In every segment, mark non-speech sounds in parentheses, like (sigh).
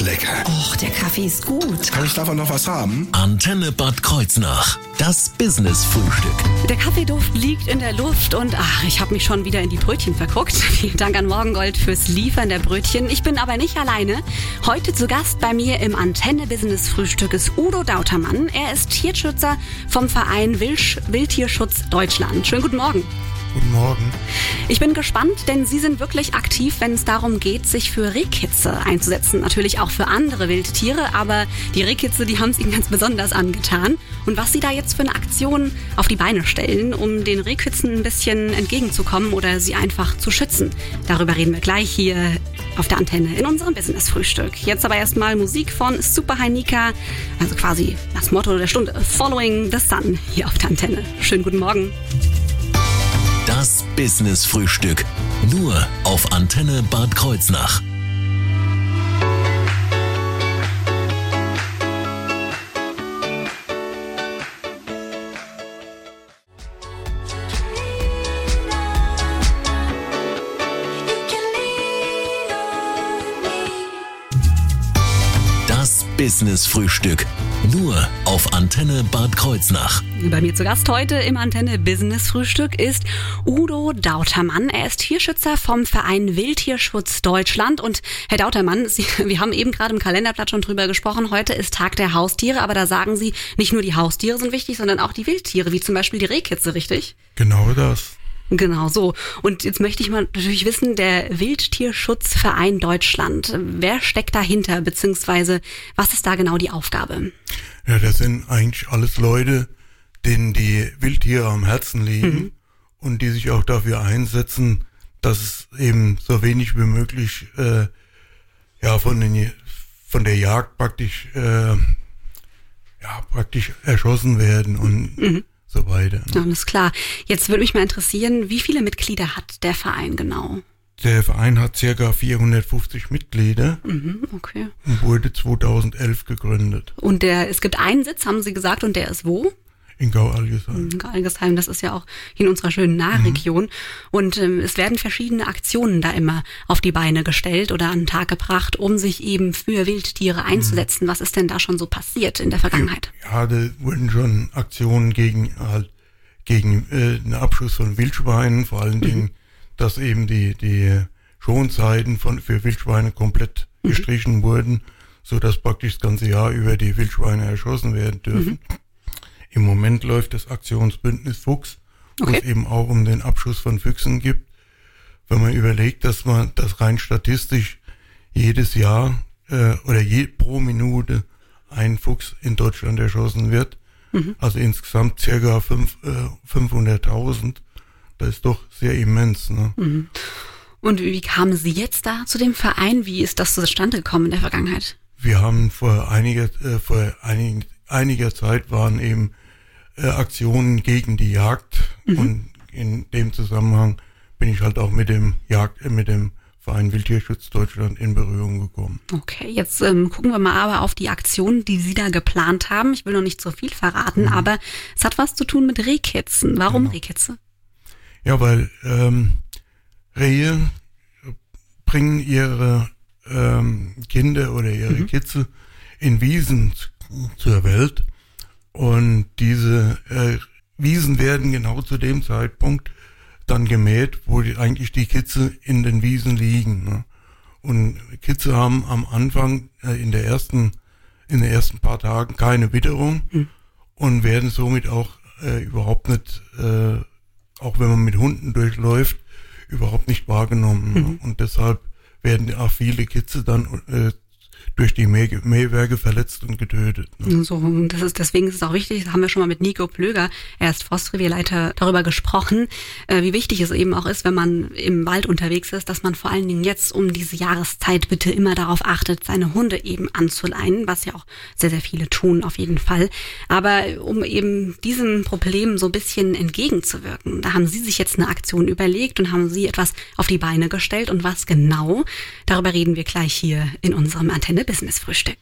ist lecker. Och, der Kaffee ist gut. Kann ich davon noch was haben? Antenne Bad Kreuznach. Das Business-Frühstück. Der Kaffeeduft liegt in der Luft und ach, ich habe mich schon wieder in die Brötchen verguckt. (laughs) Vielen Dank an Morgengold fürs Liefern der Brötchen. Ich bin aber nicht alleine. Heute zu Gast bei mir im Antenne Business Frühstück ist Udo Dautermann. Er ist Tierschützer vom Verein Wild Wildtierschutz Deutschland. Schönen guten Morgen. Guten Morgen. Ich bin gespannt, denn Sie sind wirklich aktiv, wenn es darum geht, sich für Rehkitze einzusetzen. Natürlich auch für andere Wildtiere, aber die Rehkitze, die haben es Ihnen ganz besonders angetan. Und was Sie da jetzt für eine Aktion auf die Beine stellen, um den Rehkitzen ein bisschen entgegenzukommen oder sie einfach zu schützen, darüber reden wir gleich hier auf der Antenne in unserem Business-Frühstück. Jetzt aber erstmal Musik von Super Hainika, also quasi das Motto der Stunde, Following the Sun hier auf der Antenne. Schönen guten Morgen. Das Business-Frühstück. Nur auf Antenne Bad Kreuznach. Das Business-Frühstück. Nur auf Antenne Bad Kreuznach. Bei mir zu Gast heute im Antenne Business Frühstück ist Udo Dautermann. Er ist Tierschützer vom Verein Wildtierschutz Deutschland. Und Herr Dautermann, Sie, (laughs) wir haben eben gerade im Kalenderblatt schon drüber gesprochen. Heute ist Tag der Haustiere, aber da sagen Sie, nicht nur die Haustiere sind wichtig, sondern auch die Wildtiere, wie zum Beispiel die Rehkitze, richtig? Genau das. Genau so. Und jetzt möchte ich mal natürlich wissen, der Wildtierschutzverein Deutschland, wer steckt dahinter, beziehungsweise was ist da genau die Aufgabe? Ja, das sind eigentlich alles Leute, denen die Wildtiere am Herzen liegen Mhm. und die sich auch dafür einsetzen, dass es eben so wenig wie möglich äh, ja von den von der Jagd praktisch äh, ja praktisch erschossen werden und Mhm. So weiter. ne? Alles klar. Jetzt würde mich mal interessieren, wie viele Mitglieder hat der Verein genau? Der Verein hat circa 450 Mitglieder Mhm, okay. und wurde 2011 gegründet Und der, es gibt einen Sitz, haben Sie gesagt, und der ist wo? In Gau-Algesheim. In Algesheim, das ist ja auch in unserer schönen Nahregion. Und ähm, es werden verschiedene Aktionen da immer auf die Beine gestellt oder an den Tag gebracht, um sich eben für Wildtiere einzusetzen. Was ist denn da schon so passiert in der Vergangenheit? Ja, da wurden schon Aktionen gegen halt gegen äh, den Abschuss von Wildschweinen, vor allen Dingen, dass eben die die Schonzeiten von für Wildschweine komplett gestrichen wurden, so dass praktisch das ganze Jahr über die Wildschweine erschossen werden dürfen. Im Moment läuft das Aktionsbündnis Fuchs, wo Okay. es eben auch um den Abschuss von Füchsen gibt. Wenn man überlegt, dass man das rein statistisch jedes Jahr äh, oder je, pro Minute ein Fuchs in Deutschland erschossen wird, also insgesamt circa äh, 500.000, das ist doch sehr immens. Ne? Und wie kamen Sie jetzt da zu dem Verein? Wie ist das zustande gekommen in der Vergangenheit? Wir haben vor einiger, äh, vor einigen, einiger Zeit waren eben äh, Aktionen gegen die Jagd und in dem Zusammenhang bin ich halt auch mit dem Jagd, äh, mit dem Verein Wildtierschutz Deutschland in Berührung gekommen. Okay, jetzt ähm, gucken wir mal aber auf die Aktion, die Sie da geplant haben. Ich will noch nicht so viel verraten, aber es hat was zu tun mit Rehkitzen. Warum Rehkitze? Ja, weil ähm, Rehe bringen ihre ähm, Kinder oder ihre Kitze in Wiesen zur Welt und diese äh, Wiesen werden genau zu dem Zeitpunkt dann gemäht, wo die, eigentlich die Kitze in den Wiesen liegen. Ne? Und Kitze haben am Anfang äh, in der ersten in den ersten paar Tagen keine Witterung und werden somit auch äh, überhaupt nicht äh, auch wenn man mit Hunden durchläuft, überhaupt nicht wahrgenommen. ne? Und deshalb werden auch viele Kitze dann äh, durch die Mäh Mähwerke verletzt und getötet. Ne? So, und das ist, deswegen ist es auch wichtig, das haben wir schon mal mit Nico Plöger, er ist Forstrevierleiter, darüber gesprochen, äh, wie wichtig es eben auch ist, wenn man im Wald unterwegs ist, dass man vor allen Dingen jetzt um diese Jahreszeit bitte immer darauf achtet, seine Hunde eben anzuleinen, was ja auch sehr, sehr viele tun, auf jeden Fall. Aber um eben diesem Problem so ein bisschen entgegenzuwirken, da haben Sie sich jetzt eine Aktion überlegt und haben Sie etwas auf die Beine gestellt und was genau, darüber reden wir gleich hier in unserem Antenne Antenne Business Frühstück.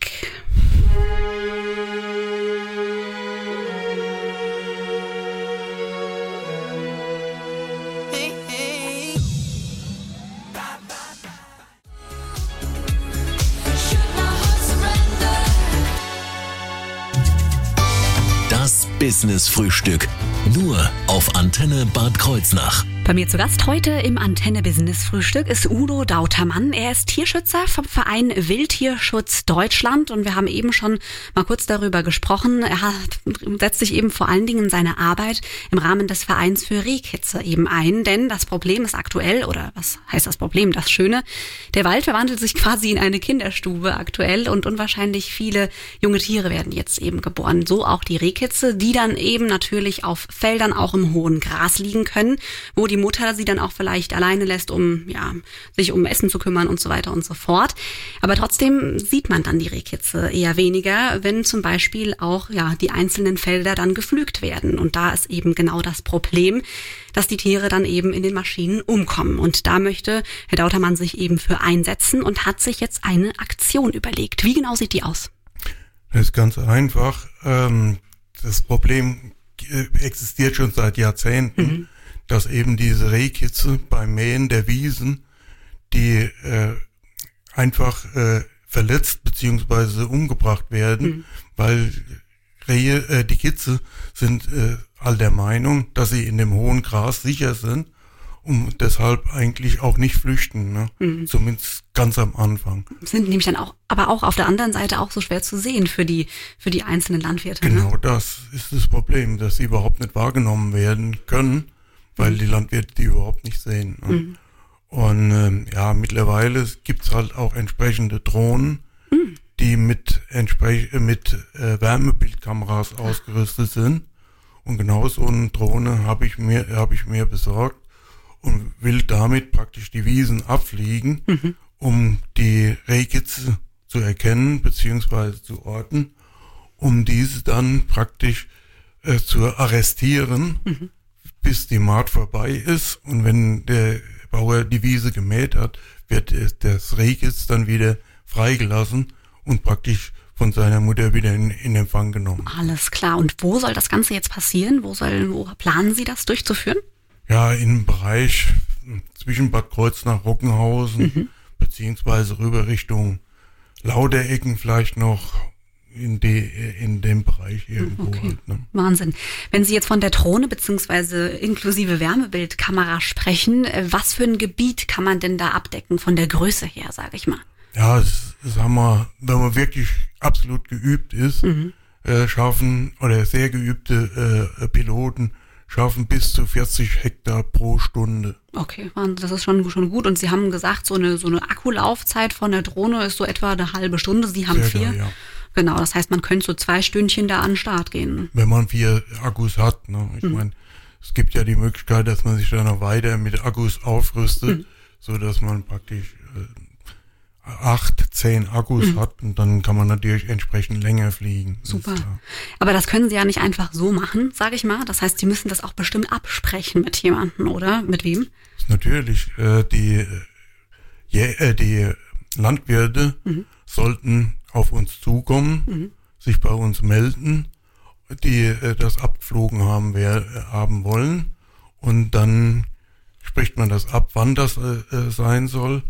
Das Business Frühstück. Nur auf Antenne Bad Kreuznach. Bei mir zu Gast heute im Antenne Business Frühstück ist Udo Dautermann. Er ist Tierschützer vom Verein Wildtierschutz Deutschland und wir haben eben schon mal kurz darüber gesprochen. Er hat, setzt sich eben vor allen Dingen seine Arbeit im Rahmen des Vereins für Rehkitze eben ein, denn das Problem ist aktuell oder was heißt das Problem? Das Schöne, der Wald verwandelt sich quasi in eine Kinderstube aktuell und unwahrscheinlich viele junge Tiere werden jetzt eben geboren. So auch die Rehkitze, die dann eben natürlich auf Feldern auch im hohen Gras liegen können, wo die Mutter sie dann auch vielleicht alleine lässt, um ja, sich um Essen zu kümmern und so weiter und so fort. Aber trotzdem sieht man dann die Rehkitze eher weniger, wenn zum Beispiel auch ja die einzelnen Felder dann gepflügt werden. Und da ist eben genau das Problem, dass die Tiere dann eben in den Maschinen umkommen. Und da möchte Herr Dautermann sich eben für einsetzen und hat sich jetzt eine Aktion überlegt. Wie genau sieht die aus? Das ist ganz einfach. Ähm, das Problem äh, existiert schon seit Jahrzehnten. Mhm dass eben diese Rehkitze beim Mähen der Wiesen, die äh, einfach äh, verletzt beziehungsweise umgebracht werden, mhm. weil Rehe, äh, die Kitze sind äh, all der Meinung, dass sie in dem hohen Gras sicher sind und deshalb eigentlich auch nicht flüchten, ne? Mhm. zumindest ganz am Anfang. Sind nämlich dann auch, aber auch auf der anderen Seite auch so schwer zu sehen für die für die einzelnen Landwirte. Ne? Genau, ne? das ist das Problem, dass sie überhaupt nicht wahrgenommen werden können weil die Landwirte die überhaupt nicht sehen. Ne? Mhm. Und ähm, ja, mittlerweile gibt's halt auch entsprechende Drohnen, mhm. die mit, entsprech mit äh, Wärmebildkameras ausgerüstet sind. Und genau so eine Drohne habe ich mir habe ich mir besorgt und will damit praktisch die Wiesen abfliegen, mhm. um die Rehkitze zu erkennen beziehungsweise zu orten, um diese dann praktisch äh, zu arrestieren. Mhm bis die Maat vorbei ist und wenn der Bauer die Wiese gemäht hat, wird das Rehkitz dann wieder freigelassen und praktisch von seiner Mutter wieder in, in, Empfang genommen. Alles klar. Und wo soll das Ganze jetzt passieren? Wo, soll, wo planen Sie das durchzuführen? Ja, im Bereich zwischen Bad Kreuznach, Rockenhausen, mhm. beziehungsweise rüber Richtung Lauderecken vielleicht noch in, de, in dem Bereich irgendwo okay. halt. Ne? Wahnsinn. Wenn Sie jetzt von der Drohne beziehungsweise inklusive Wärmebildkamera sprechen, äh, was für ein Gebiet kann man denn da abdecken von der Größe her, sage ich mal? Ja, haben wir, wenn man wirklich absolut geübt ist, mhm. äh, schaffen oder sehr geübte äh, Piloten schaffen bis zu 40 Hektar pro Stunde. Okay, das ist schon, schon gut. Und Sie haben gesagt, so eine, so eine Akkulaufzeit von der Drohne ist so etwa eine halbe Stunde. Sie haben Circa, vier. Ja. Genau, das heißt, man könnte so zwei Stündchen da an den Start gehen. Wenn man vier Akkus hat. Ne? Ich mhm. meine, es gibt ja die Möglichkeit, dass man sich dann noch weiter mit Akkus aufrüstet, mhm. so dass man praktisch äh, acht, zehn Akkus mhm. hat und dann kann man natürlich entsprechend länger fliegen. Super. Aber das können Sie ja nicht einfach so machen, sage ich mal. Das heißt, Sie müssen das auch bestimmt absprechen mit jemandem, oder? Mit wem? Natürlich. Äh, die, äh, die Landwirte mhm. sollten auf uns zukommen, mhm. sich bei uns melden, die äh, das abgeflogen haben, wer, äh, haben wollen. Und dann spricht man das ab, wann das äh, äh, sein soll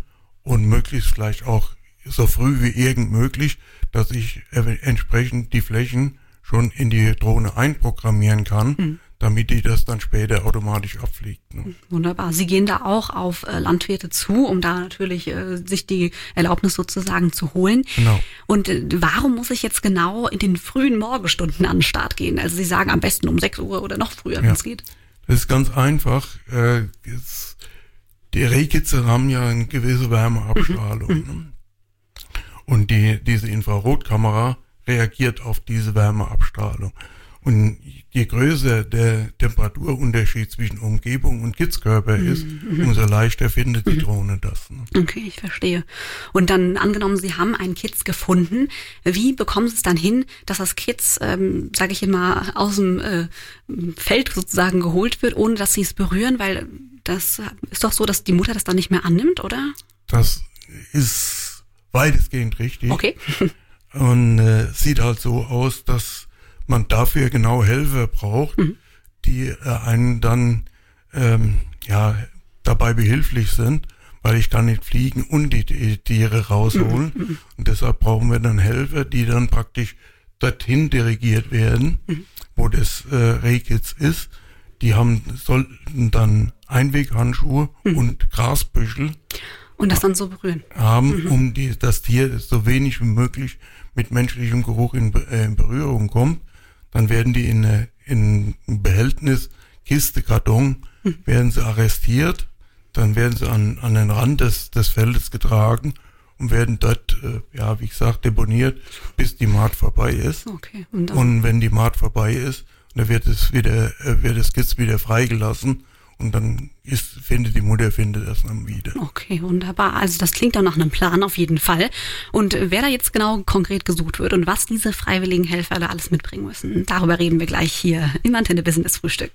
und möglichst vielleicht auch so früh wie irgend möglich, dass ich entsprechend die Flächen schon in die Drohne einprogrammieren kann, mhm damit die das dann später automatisch abfliegt. Ne? Wunderbar. Sie gehen da auch auf äh, Landwirte zu, um da natürlich äh, sich die Erlaubnis sozusagen zu holen. Genau. Und äh, warum muss ich jetzt genau in den frühen Morgenstunden an den Start gehen? Also Sie sagen am besten um 6 Uhr oder noch früher, ja. wenn es geht. Das ist ganz einfach. Äh, jetzt, die Rehkitze haben ja eine gewisse Wärmeabstrahlung. Mhm. Ne? Und die, diese Infrarotkamera reagiert auf diese Wärmeabstrahlung. Und je größer der Temperaturunterschied zwischen Umgebung und Kitzkörper mhm. ist, mhm. umso leichter findet die mhm. Drohne das. Ne? Okay, ich verstehe. Und dann angenommen, Sie haben einen Kitz gefunden, wie bekommen Sie es dann hin, dass das Kitz, ähm, sage ich immer, aus dem äh, Feld sozusagen geholt wird, ohne dass Sie es berühren? Weil das ist doch so, dass die Mutter das dann nicht mehr annimmt, oder? Das ist weitestgehend richtig. Okay. (laughs) Und äh, sieht halt so aus, dass man dafür genau Helfer braucht, mhm. die äh, einen dann ähm, ja dabei behilflich sind, weil ich kann nicht fliegen und die, die Tiere rausholen. Mhm. mhm. Und deshalb brauchen wir dann Helfer, die dann praktisch dorthin dirigiert werden, wo das äh, Rehkitz ist. Die haben sollten dann Einweghandschuhe und Grasbüschel Und das dann so berühren. haben, um die, das Tier so wenig wie möglich mit menschlichem Geruch in, äh, in Berührung kommt. Dann werden die in, eine- in ein Behältnis, Kiste, Karton, werden sie arrestiert. Dann werden sie an, an den Rand des, des Feldes getragen und werden dort, äh, ja, wie gesagt, deponiert, bis die Maat vorbei ist. Okay. Und Und wenn die Maat vorbei ist, dann wird es wieder, äh, wird das Kitz wieder freigelassen und dann ist, findet die Mutter findet das dann wieder. Okay, wunderbar. Also das klingt doch nach einem Plan auf jeden Fall. Und wer da jetzt genau konkret gesucht wird und was diese freiwilligen Helfer da alles mitbringen müssen, darüber reden wir gleich hier im Antenne Business Frühstück.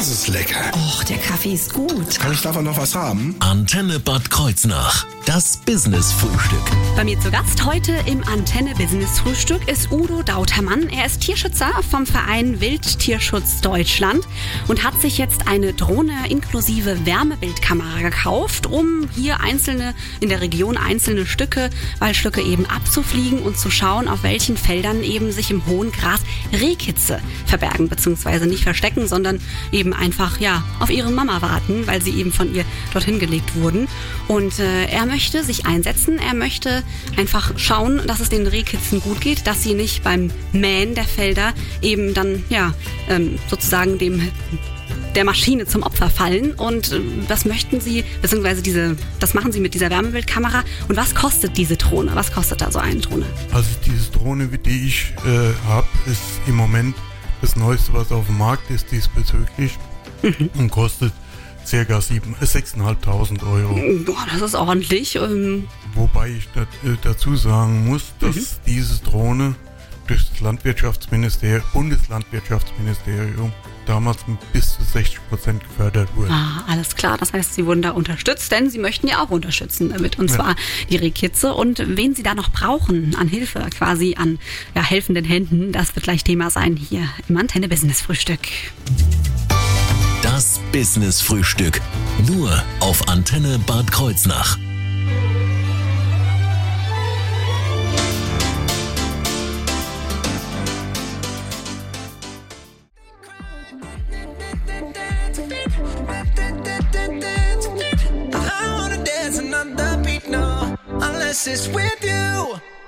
Das ist lecker. Och, der Kaffee ist gut. Kann ich davon noch was haben? Antenne Bad Kreuznach. Das Business-Frühstück. Bei mir zu Gast heute im Antenne Business Frühstück ist Udo Dautermann. Er ist Tierschützer vom Verein Wildtierschutz Deutschland und hat sich jetzt eine Drohne inklusive Wärmebildkamera gekauft, um hier einzelne, in der Region einzelne Stücke, Waldstücke eben abzufliegen und zu schauen, auf welchen Feldern eben sich im hohen Gras Rehkitze verbergen, beziehungsweise nicht verstecken, sondern eben einfach, ja, auf ihre Mama warten, weil sie eben von ihr dorthin gelegt wurden. Und äh, er möchte sich einsetzen, er möchte einfach schauen, dass es den Rehkitzen gut geht, dass sie nicht beim Mähen der Felder eben dann, ja, ähm, sozusagen dem der Maschine zum Opfer fallen. Und äh, was möchten Sie, beziehungsweise diese, das machen Sie mit dieser Wärmebildkamera. Und was kostet diese Drohne? Was kostet da so eine Drohne? Also diese Drohne, die ich äh, habe, ist im Moment das Neueste, was auf dem Markt ist diesbezüglich und kostet circa sieben- äh, 6.500 Euro. Boah, das ist ordentlich. Ähm, Wobei ich äh, dazu sagen muss, dass diese Drohne das Landwirtschaftsministerium, Bundeslandwirtschaftsministerium damals mit bis zu 60 Prozent gefördert wurde. Ah, alles klar. Das heißt, Sie wurden da unterstützt, denn Sie möchten ja auch unterstützen damit. Und Ja. zwar die Rehkitze. Und wen Sie da noch brauchen an Hilfe, quasi an ja, helfenden Händen, das wird gleich Thema sein hier im Antenne Business Frühstück. Das Business-Frühstück. Nur auf Antenne Bad Kreuznach. promises with you.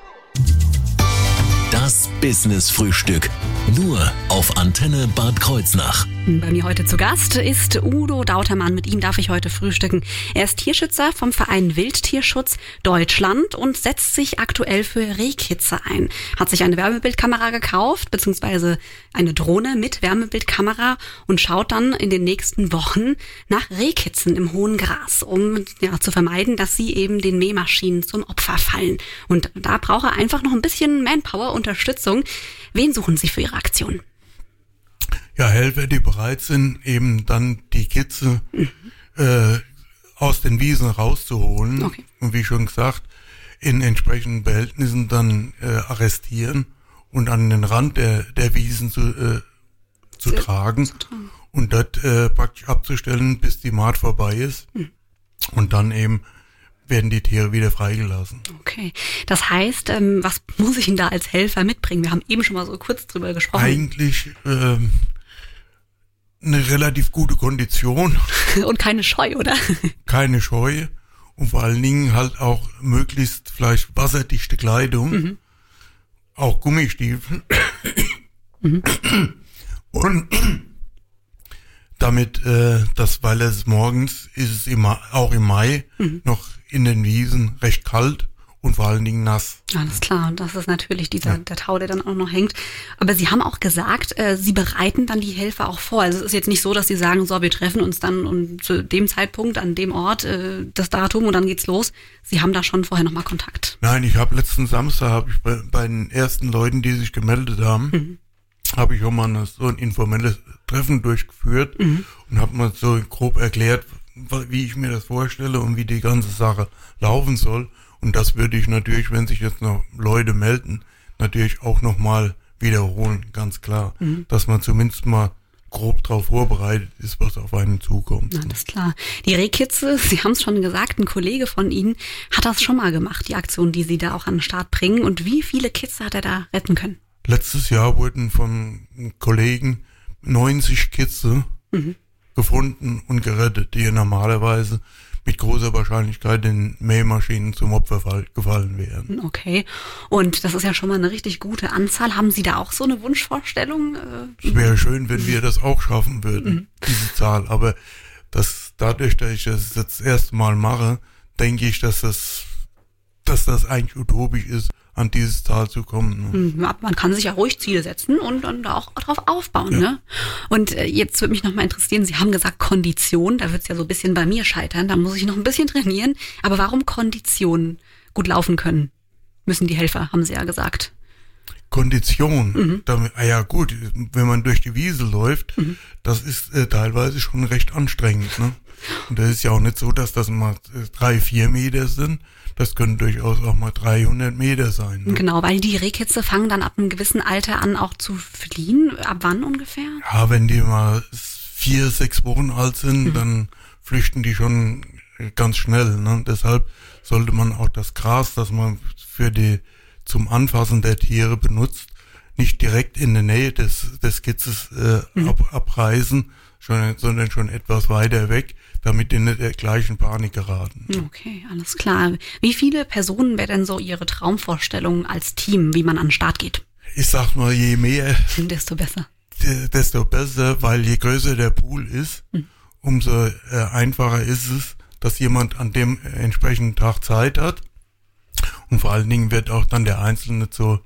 Das Business-Frühstück. Nur auf Antenne Bad Kreuznach. Bei mir heute zu Gast ist Udo Dautermann. Mit ihm darf ich heute frühstücken. Er ist Tierschützer vom Verein Wildtierschutz Deutschland und setzt sich aktuell für Rehkitze ein. Hat sich eine Wärmebildkamera gekauft, beziehungsweise eine Drohne mit Wärmebildkamera und schaut dann in den nächsten Wochen nach Rehkitzen im hohen Gras, um ja, zu vermeiden, dass sie eben den Mähmaschinen zum Opfer fallen. Und da braucht er einfach noch ein bisschen Manpower, Unterstützung. Wen suchen Sie für Ihre Aktion? Ja, Helfer, die bereit sind, eben dann die Kitze äh, aus den Wiesen rauszuholen Okay. und wie schon gesagt, in entsprechenden Behältnissen dann äh, arrestieren und an den Rand der, der Wiesen zu, äh, zu, tragen, und dort äh, praktisch abzustellen, bis die Maat vorbei ist. Und dann eben werden die Tiere wieder freigelassen. Okay. Das heißt, ähm, was muss ich denn da als Helfer mitbringen? Wir haben eben schon mal so kurz drüber gesprochen. Eigentlich ähm, eine relativ gute Kondition. (laughs) Und keine Scheu, oder? (laughs) keine Scheu und vor allen Dingen halt auch möglichst vielleicht wasserdichte Kleidung, auch Gummistiefel (clears throat) und (clears throat) damit, äh, das, weil es morgens ist es immer auch im Mai noch in den Wiesen recht kalt und vor allen Dingen nass. Alles klar. Und das ist natürlich dieser, der Tau, der dann auch noch hängt. Aber Sie haben auch gesagt, äh, Sie bereiten dann die Helfer auch vor. Also es ist jetzt nicht so, dass Sie sagen, so, wir treffen uns dann und zu dem Zeitpunkt an dem Ort äh, das Datum und dann geht's los. Sie haben da schon vorher nochmal Kontakt. Nein, ich habe letzten Samstag hab ich bei, bei den ersten Leuten, die sich gemeldet haben, habe ich auch mal eine, so ein informelles Treffen durchgeführt und habe mal so grob erklärt, wie ich mir das vorstelle und wie die ganze Sache laufen soll. Und das würde ich natürlich, wenn sich jetzt noch Leute melden, natürlich auch nochmal wiederholen, ganz klar. Dass man zumindest mal grob darauf vorbereitet ist, was auf einen zukommt. Na, Alles klar. Die Rehkitze, (laughs) Sie haben es schon gesagt, ein Kollege von Ihnen hat das schon mal gemacht, die Aktion, die Sie da auch an den Start bringen. Und wie viele Kitze hat er da retten können? Letztes Jahr wurden von Kollegen 90 Kitze gefunden und gerettet, die normalerweise mit großer Wahrscheinlichkeit den Mähmaschinen zum Opfer fall- gefallen wären. Okay. Und das ist ja schon mal eine richtig gute Anzahl. Haben Sie da auch so eine Wunschvorstellung? Äh, Es wäre schön, wenn wir das auch schaffen würden, diese Zahl. Aber das, dadurch, dass ich das jetzt das erste Mal mache, denke ich, dass das, dass das eigentlich utopisch ist, an diese Zahl zu kommen. Ne? Ja, Man kann sich ja ruhig Ziele setzen und dann da auch drauf aufbauen. Ne? Und äh, jetzt würde mich noch mal interessieren, Sie haben gesagt Kondition, da wird es ja so ein bisschen bei mir scheitern, da muss ich noch ein bisschen trainieren. Aber warum Kondition gut laufen können, müssen die Helfer, haben Sie ja gesagt. Kondition, damit, ah ja gut, wenn man durch die Wiese läuft, das ist äh, teilweise schon recht anstrengend. Ne? Und das ist ja auch nicht so, dass das mal äh, drei, vier Meter sind. Das können durchaus auch mal 300 Meter sein. Ne? Genau, weil die Rehkitze fangen dann ab einem gewissen Alter an auch zu fliehen. Ab wann ungefähr? Ja, wenn die mal vier, sechs Wochen alt sind, dann flüchten die schon ganz schnell. Ne? Deshalb sollte man auch das Gras, das man für die zum Anfassen der Tiere benutzt, nicht direkt in der Nähe des, des Kitzes äh, ab, abreißen, schon, sondern schon etwas weiter weg, damit die nicht der gleichen Panik geraten. Okay, alles klar. Wie viele Personen wäre denn so Ihre Traumvorstellung als Team, wie man an den Start geht? Ich sag mal, je mehr (laughs) Desto besser. de- desto besser, weil je größer der Pool ist, umso äh, einfacher ist es, dass jemand an dem äh, entsprechenden Tag Zeit hat. Und vor allen Dingen wird auch dann der Einzelne so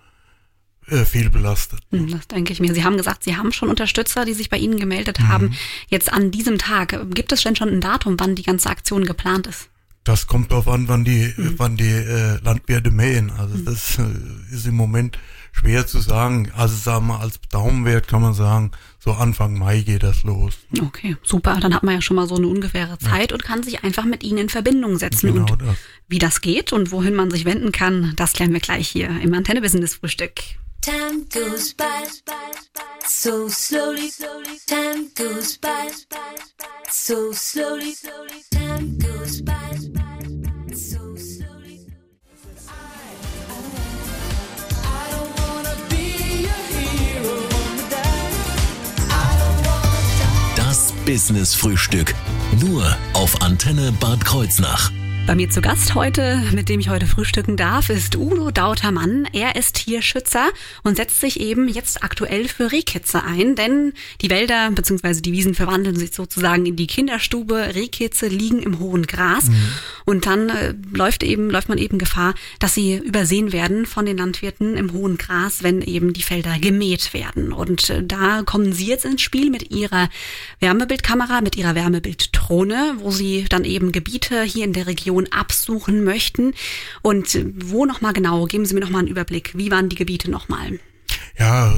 äh, viel belastet. Hm, Das denke ich mir. Sie haben gesagt, Sie haben schon Unterstützer, die sich bei Ihnen gemeldet haben. Jetzt an diesem Tag, äh, gibt es denn schon ein Datum, wann die ganze Aktion geplant ist? Das kommt darauf an, wann die, wann die äh, Landwirte mähen. Also das äh, ist im Moment schwer zu sagen. Also sagen wir als Daumenwert kann man sagen, so Anfang Mai geht das los. Okay, super. Dann hat man ja schon mal so eine ungefähre Zeit und kann sich einfach mit Ihnen in Verbindung setzen. Genau und das. wie das geht und wohin man sich wenden kann, das klären wir gleich hier im Antenne-Business-Frühstück. Time goes by so slowly. Time goes by so slowly. Business Frühstück. Nur auf Antenne Bad Kreuznach. Bei mir zu Gast heute, mit dem ich heute frühstücken darf, ist Udo Dautermann. Er ist Tierschützer und setzt sich eben jetzt aktuell für Rehkitze ein, denn die Wälder bzw. die Wiesen verwandeln sich sozusagen in die Kinderstube. Rehkitze liegen im hohen Gras und dann äh, läuft eben läuft man eben Gefahr, dass sie übersehen werden von den Landwirten im hohen Gras, wenn eben die Felder gemäht werden. Und äh, da kommen Sie jetzt ins Spiel mit Ihrer Wärmebildkamera, mit Ihrer Wärmebilddrohne, wo Sie dann eben Gebiete hier in der Region absuchen möchten. Und wo nochmal genau? Geben Sie mir nochmal einen Überblick. Wie waren die Gebiete nochmal? Ja,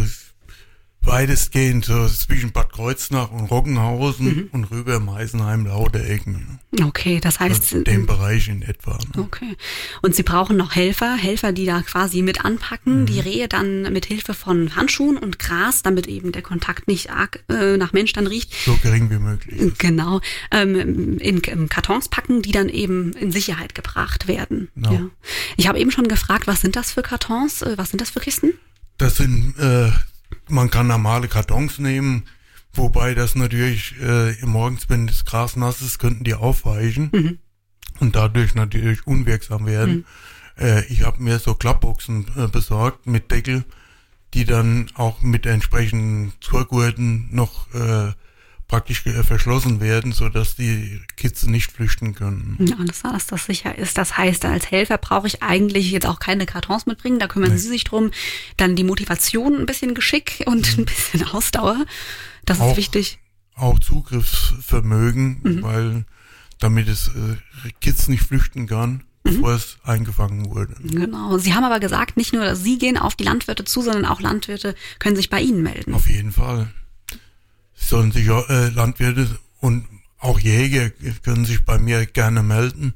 weitestgehend so zwischen Bad Kreuznach und Roggenhausen und rüber Meisenheim, Lauterecken. Okay, das heißt. In dem Bereich in etwa. Ne? Okay. Und Sie brauchen noch Helfer, Helfer, die da quasi mit anpacken, die Rehe dann mit Hilfe von Handschuhen und Gras, damit eben der Kontakt nicht arg äh, nach Mensch dann riecht, So gering wie möglich. Genau, ähm, in, in Kartons packen, die dann eben in Sicherheit gebracht werden. Genau. Ja. Ich habe eben schon gefragt, was sind das für Kartons, äh, was sind das für Kisten? Das sind, äh, man kann normale Kartons nehmen, wobei das natürlich äh, morgens, wenn das Gras nass ist, könnten die aufweichen und dadurch natürlich unwirksam werden. Äh, ich habe mir so Klappboxen äh, besorgt mit Deckel, die dann auch mit entsprechenden Zurgurten noch äh, praktisch verschlossen werden, so dass die Kitze nicht flüchten können. Ja, alles klar, dass das sicher ist. Das heißt, als Helfer brauche ich eigentlich jetzt auch keine Kartons mitbringen, da kümmern Sie sich drum. Dann die Motivation, ein bisschen Geschick und ein bisschen Ausdauer. Das ist Auch. wichtig. auch Zugriffsvermögen, weil damit es äh, Kids nicht flüchten kann, bevor es eingefangen wurde. Genau. Sie haben aber gesagt, nicht nur Sie gehen auf die Landwirte zu, sondern auch Landwirte können sich bei Ihnen melden. Auf jeden Fall. Sollen sich äh, Landwirte und auch Jäger können sich bei mir gerne melden.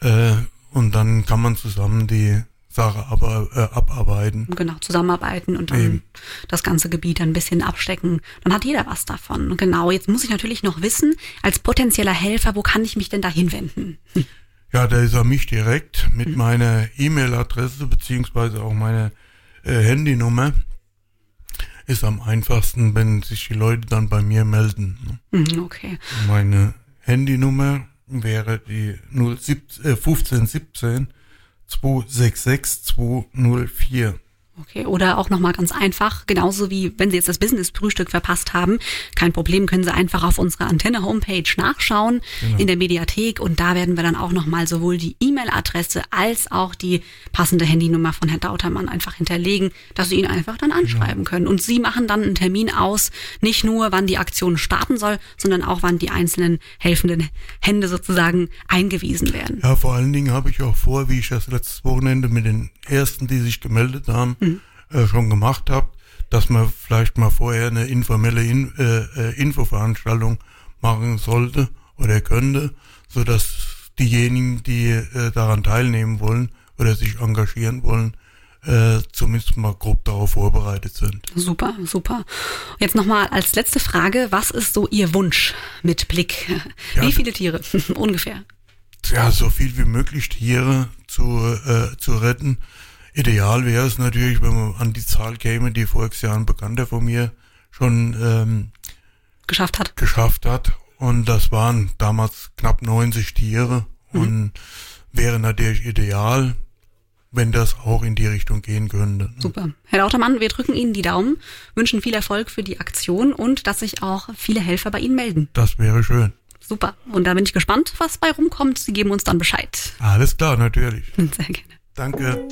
Äh, und dann kann man zusammen die Sache aber, äh, abarbeiten. genau, zusammenarbeiten und dann Eben. das ganze Gebiet ein bisschen abstecken. Dann hat jeder was davon. Und Genau, jetzt muss ich natürlich noch wissen, als potenzieller Helfer, wo kann ich mich denn da hinwenden? (laughs) Ja, da ist er mich direkt mit meiner E-Mail-Adresse beziehungsweise auch meiner äh, Handynummer. Ist am einfachsten, wenn sich die Leute dann bei mir melden. ne? Mhm, Okay. Meine Handynummer wäre die 07, äh, 1517 266 204. Okay, oder auch nochmal ganz einfach, genauso wie wenn Sie jetzt das Business-Frühstück verpasst haben, kein Problem, können Sie einfach auf unserer Antenne-Homepage nachschauen in der Mediathek und da werden wir dann auch nochmal sowohl die E-Mail-Adresse als auch die passende Handynummer von Herrn Dautermann einfach hinterlegen, dass Sie ihn einfach dann anschreiben können. Und Sie machen dann einen Termin aus, nicht nur wann die Aktion starten soll, sondern auch wann die einzelnen helfenden Hände sozusagen eingewiesen werden. Ja, vor allen Dingen habe ich auch vor, wie ich das letztes Wochenende mit den ersten, die sich gemeldet haben, äh, schon gemacht habe, dass man vielleicht mal vorher eine informelle In äh, äh, Infoveranstaltung machen sollte oder könnte, so dass diejenigen, die äh, daran teilnehmen wollen oder sich engagieren wollen, äh, zumindest mal grob darauf vorbereitet sind. Super, super. Jetzt nochmal als letzte Frage, was ist so Ihr Wunsch mit Blick? Ja. Wie viele Tiere (laughs) ungefähr? ja, so viel wie möglich Tiere zu, äh, zu retten. Ideal wäre es natürlich, wenn man an die Zahl käme, die voriges Jahr ein Bekannter von mir schon ähm, Geschafft hat? geschafft hat. Und das waren damals knapp 90 Tiere und wäre natürlich ideal, wenn das auch in die Richtung gehen könnte. Super. Herr Lautermann, wir drücken Ihnen die Daumen, wünschen viel Erfolg für die Aktion und dass sich auch viele Helfer bei Ihnen melden. Das wäre schön. Super. Und da bin ich gespannt, was bei rumkommt. Sie geben uns dann Bescheid. Alles klar, natürlich. Sehr gerne. Danke.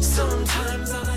Sometimes I